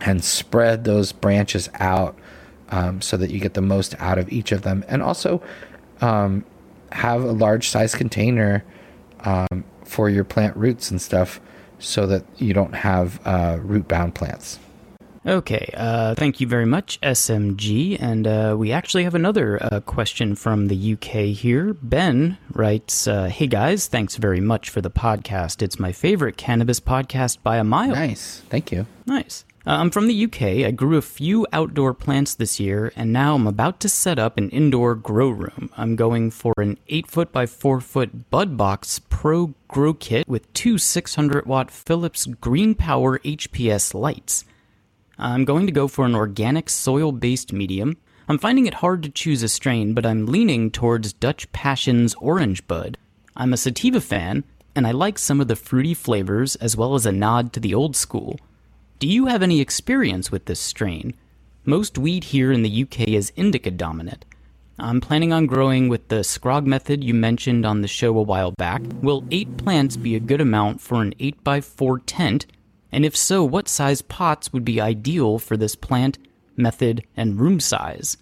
[SPEAKER 2] and spread those branches out um, so that you get the most out of each of them. And also um, have a large size container um, for your plant roots and stuff so that you don't have uh, root bound plants
[SPEAKER 3] Okay, uh, thank you very much, SMG. And uh, we actually have another uh, question from the UK here. Ben writes uh, Hey guys, thanks very much for the podcast. It's my favorite cannabis podcast by a mile.
[SPEAKER 2] Nice. Thank you.
[SPEAKER 3] Nice. Uh, I'm from the UK. I grew a few outdoor plants this year, and now I'm about to set up an indoor grow room. I'm going for an 8 foot by 4 foot Bud Box Pro Grow Kit with two 600 watt Philips Green Power HPS lights. I'm going to go for an organic soil based medium. I'm finding it hard to choose a strain, but I'm leaning towards Dutch Passion's Orange Bud. I'm a sativa fan, and I like some of the fruity flavors as well as a nod to the old school. Do you have any experience with this strain? Most weed here in the UK is indica dominant. I'm planning on growing with the Scrog method you mentioned on the show a while back. Will eight plants be a good amount for an 8x4 tent? And if so, what size pots would be ideal for this plant, method, and room size?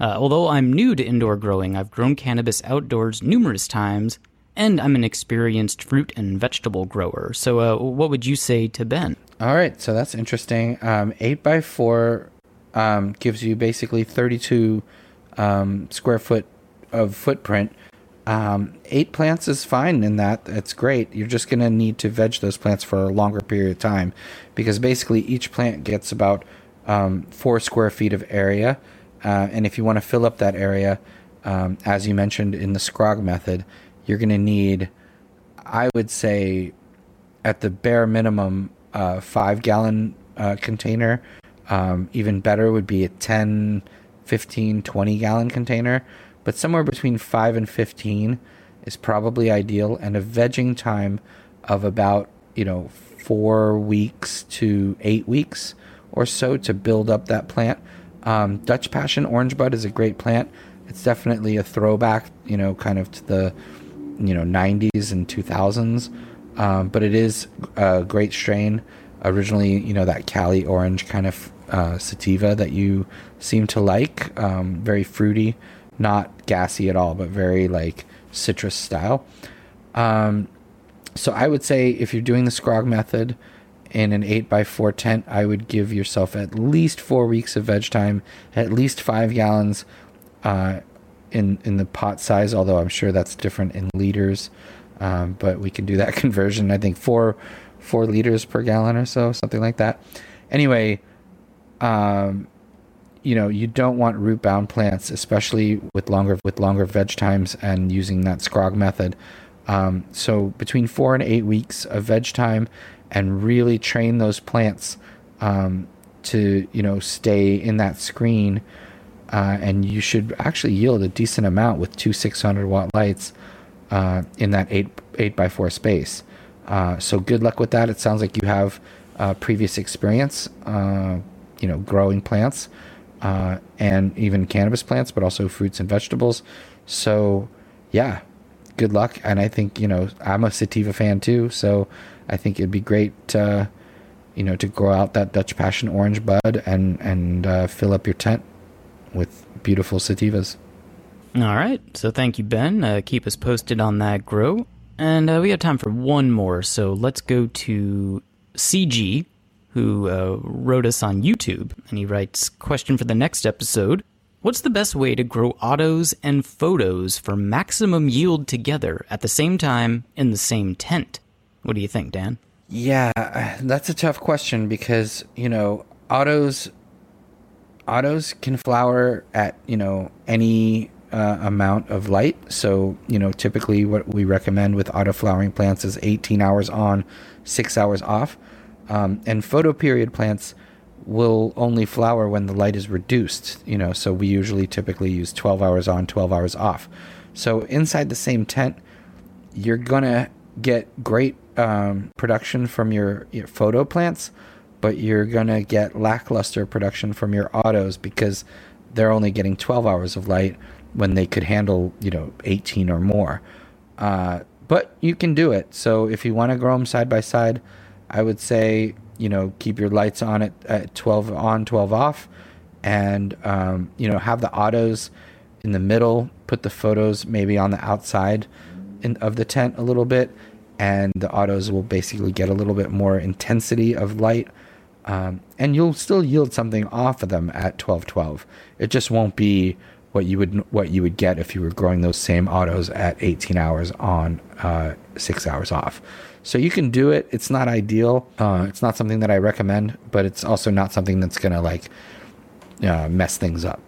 [SPEAKER 3] Uh, although I'm new to indoor growing, I've grown cannabis outdoors numerous times, and I'm an experienced fruit and vegetable grower. So, uh, what would you say to Ben?
[SPEAKER 2] All right, so that's interesting. Um, eight by four um, gives you basically thirty-two um, square foot of footprint. Um, eight plants is fine in that. It's great. You're just going to need to veg those plants for a longer period of time because basically each plant gets about um, four square feet of area. Uh, and if you want to fill up that area, um, as you mentioned in the Scrog method, you're going to need, I would say, at the bare minimum, a five gallon uh, container. Um, even better would be a 10, 15, 20 gallon container. But somewhere between 5 and 15 is probably ideal. And a vegging time of about, you know, four weeks to eight weeks or so to build up that plant. Um, Dutch Passion Orange Bud is a great plant. It's definitely a throwback, you know, kind of to the, you know, 90s and 2000s. Um, but it is a great strain. Originally, you know, that Cali orange kind of uh, sativa that you seem to like. Um, very fruity, not gassy at all, but very like citrus style. Um, so I would say if you're doing the Scrog method in an 8 by 4 tent, I would give yourself at least four weeks of veg time, at least five gallons uh, in, in the pot size, although I'm sure that's different in liters. Um, but we can do that conversion. I think four four liters per gallon or so, something like that. Anyway, um, you know, you don't want root bound plants, especially with longer with longer veg times and using that scrog method. Um, so between four and eight weeks of veg time, and really train those plants um, to you know stay in that screen, uh, and you should actually yield a decent amount with two 600 watt lights uh, in that eight eight by four space. Uh, so good luck with that. It sounds like you have uh, previous experience, uh, you know, growing plants uh, and even cannabis plants, but also fruits and vegetables. So yeah, good luck. And I think you know I'm a sativa fan too, so I think it'd be great. To, you know, to grow out that Dutch Passion orange bud and and uh, fill up your tent with beautiful sativas.
[SPEAKER 3] All right. So thank you, Ben. Uh, keep us posted on that grow. And uh, we have time for one more. So let's go to CG, who uh, wrote us on YouTube. And he writes Question for the next episode What's the best way to grow autos and photos for maximum yield together at the same time in the same tent? What do you think, Dan?
[SPEAKER 2] Yeah, that's a tough question because, you know, autos autos can flower at, you know, any uh, amount of light. So, you know, typically what we recommend with auto flowering plants is 18 hours on, 6 hours off. Um, and photoperiod plants will only flower when the light is reduced, you know, so we usually typically use 12 hours on, 12 hours off. So inside the same tent, you're going to get great um, production from your, your photo plants, but you're going to get lackluster production from your autos because they're only getting 12 hours of light when they could handle, you know, 18 or more. Uh, but you can do it. So if you want to grow them side by side, I would say, you know, keep your lights on at, at 12 on, 12 off, and, um, you know, have the autos in the middle, put the photos maybe on the outside in, of the tent a little bit, and the autos will basically get a little bit more intensity of light. Um, and you'll still yield something off of them at 12 12. It just won't be what you would what you would get if you were growing those same autos at 18 hours on, uh, six hours off. So you can do it. It's not ideal. Uh, it's not something that I recommend, but it's also not something that's gonna like uh, mess things up.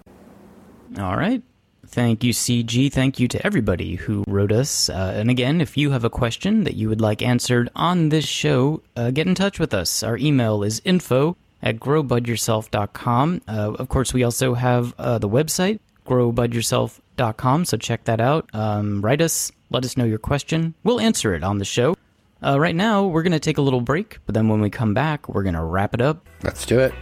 [SPEAKER 3] All right. Thank you, CG. Thank you to everybody who wrote us. Uh, and again, if you have a question that you would like answered on this show, uh, get in touch with us. Our email is info at growbudyourself.com. Uh, of course, we also have uh, the website, growbudyourself.com. So check that out. Um, write us, let us know your question. We'll answer it on the show. Uh, right now, we're going to take a little break, but then when we come back, we're going to wrap it up.
[SPEAKER 2] Let's do it.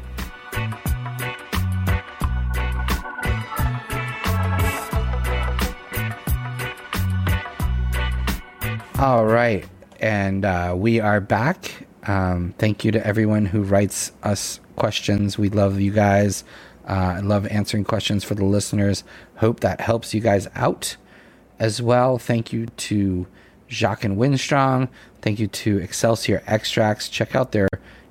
[SPEAKER 2] All right. And uh, we are back. Um, thank you to everyone who writes us questions. We love you guys. Uh, I love answering questions for the listeners. Hope that helps you guys out as well. Thank you to Jacques and Winstrong. Thank you to Excelsior Extracts. Check out their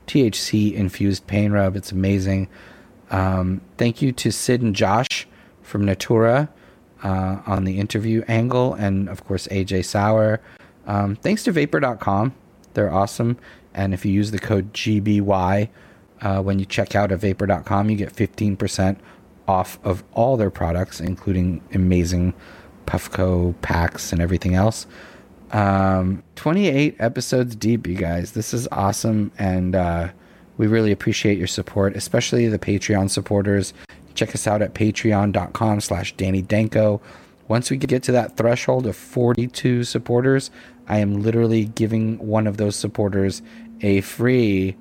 [SPEAKER 2] THC infused pain rub. It's amazing. Um, thank you to Sid and Josh from Natura uh, on the interview angle, and of course, AJ Sauer. Um, thanks to Vapor.com. They're awesome. And if you use the code GBY uh, when you check out at Vapor.com, you get 15% off of all their products, including amazing Puffco packs and everything else. Um, 28 episodes deep, you guys. This is awesome. And uh, we really appreciate your support, especially the Patreon supporters. Check us out at patreon.com slash Danny Danko. Once we get to that threshold of 42 supporters, I am literally giving one of those supporters a free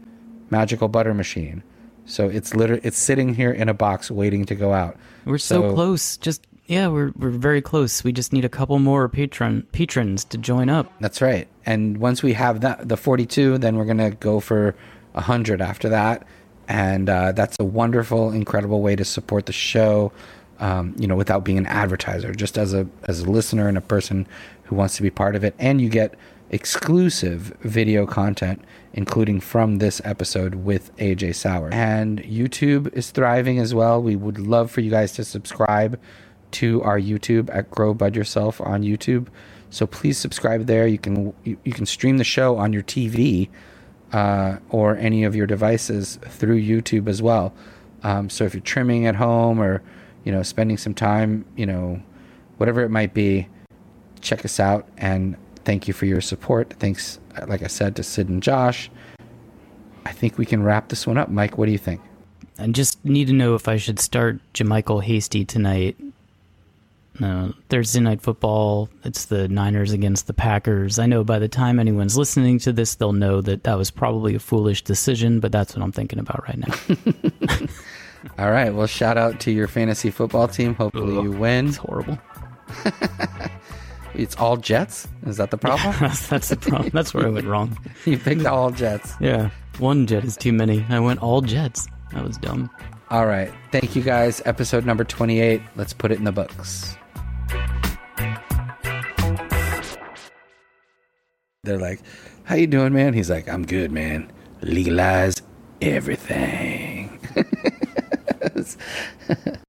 [SPEAKER 2] magical butter machine. So it's literally it's sitting here in a box waiting to go out.
[SPEAKER 3] We're so,
[SPEAKER 2] So-
[SPEAKER 3] close. Just yeah, we're we're very close. We just need a couple more patron patrons to join up.
[SPEAKER 2] That's right. And once we have that the 42, then we're going to go for 100 after that. And uh, that's a wonderful, incredible way to support the show, um, you know, without being an advertiser, just as a as a listener and a person who wants to be part of it. And you get exclusive video content, including from this episode with AJ Sauer. And YouTube is thriving as well. We would love for you guys to subscribe to our YouTube at Grow Bud Yourself on YouTube. So please subscribe there. You can you, you can stream the show on your TV uh, or any of your devices through YouTube as well. Um, so if you're trimming at home or you know spending some time, you know whatever it might be, check us out and thank you for your support. Thanks, like I said, to Sid and Josh. I think we can wrap this one up. Mike, what do you think?
[SPEAKER 3] I just need to know if I should start Jamycal Hasty tonight. Uh, no, Thursday night football. It's the Niners against the Packers. I know by the time anyone's listening to this, they'll know that that was probably a foolish decision, but that's what I'm thinking about right now.
[SPEAKER 2] All right. Well, shout out to your fantasy football team. Hopefully you win.
[SPEAKER 3] It's horrible.
[SPEAKER 2] It's all Jets. Is that the problem?
[SPEAKER 3] that's, that's the problem. That's where I went wrong.
[SPEAKER 2] you picked all Jets.
[SPEAKER 3] Yeah, one jet is too many. I went all jets. That was dumb.
[SPEAKER 2] All right. Thank you guys. Episode number 28. Let's put it in the books. They're like, "How you doing, man?" He's like, "I'm good, man. Legalize everything."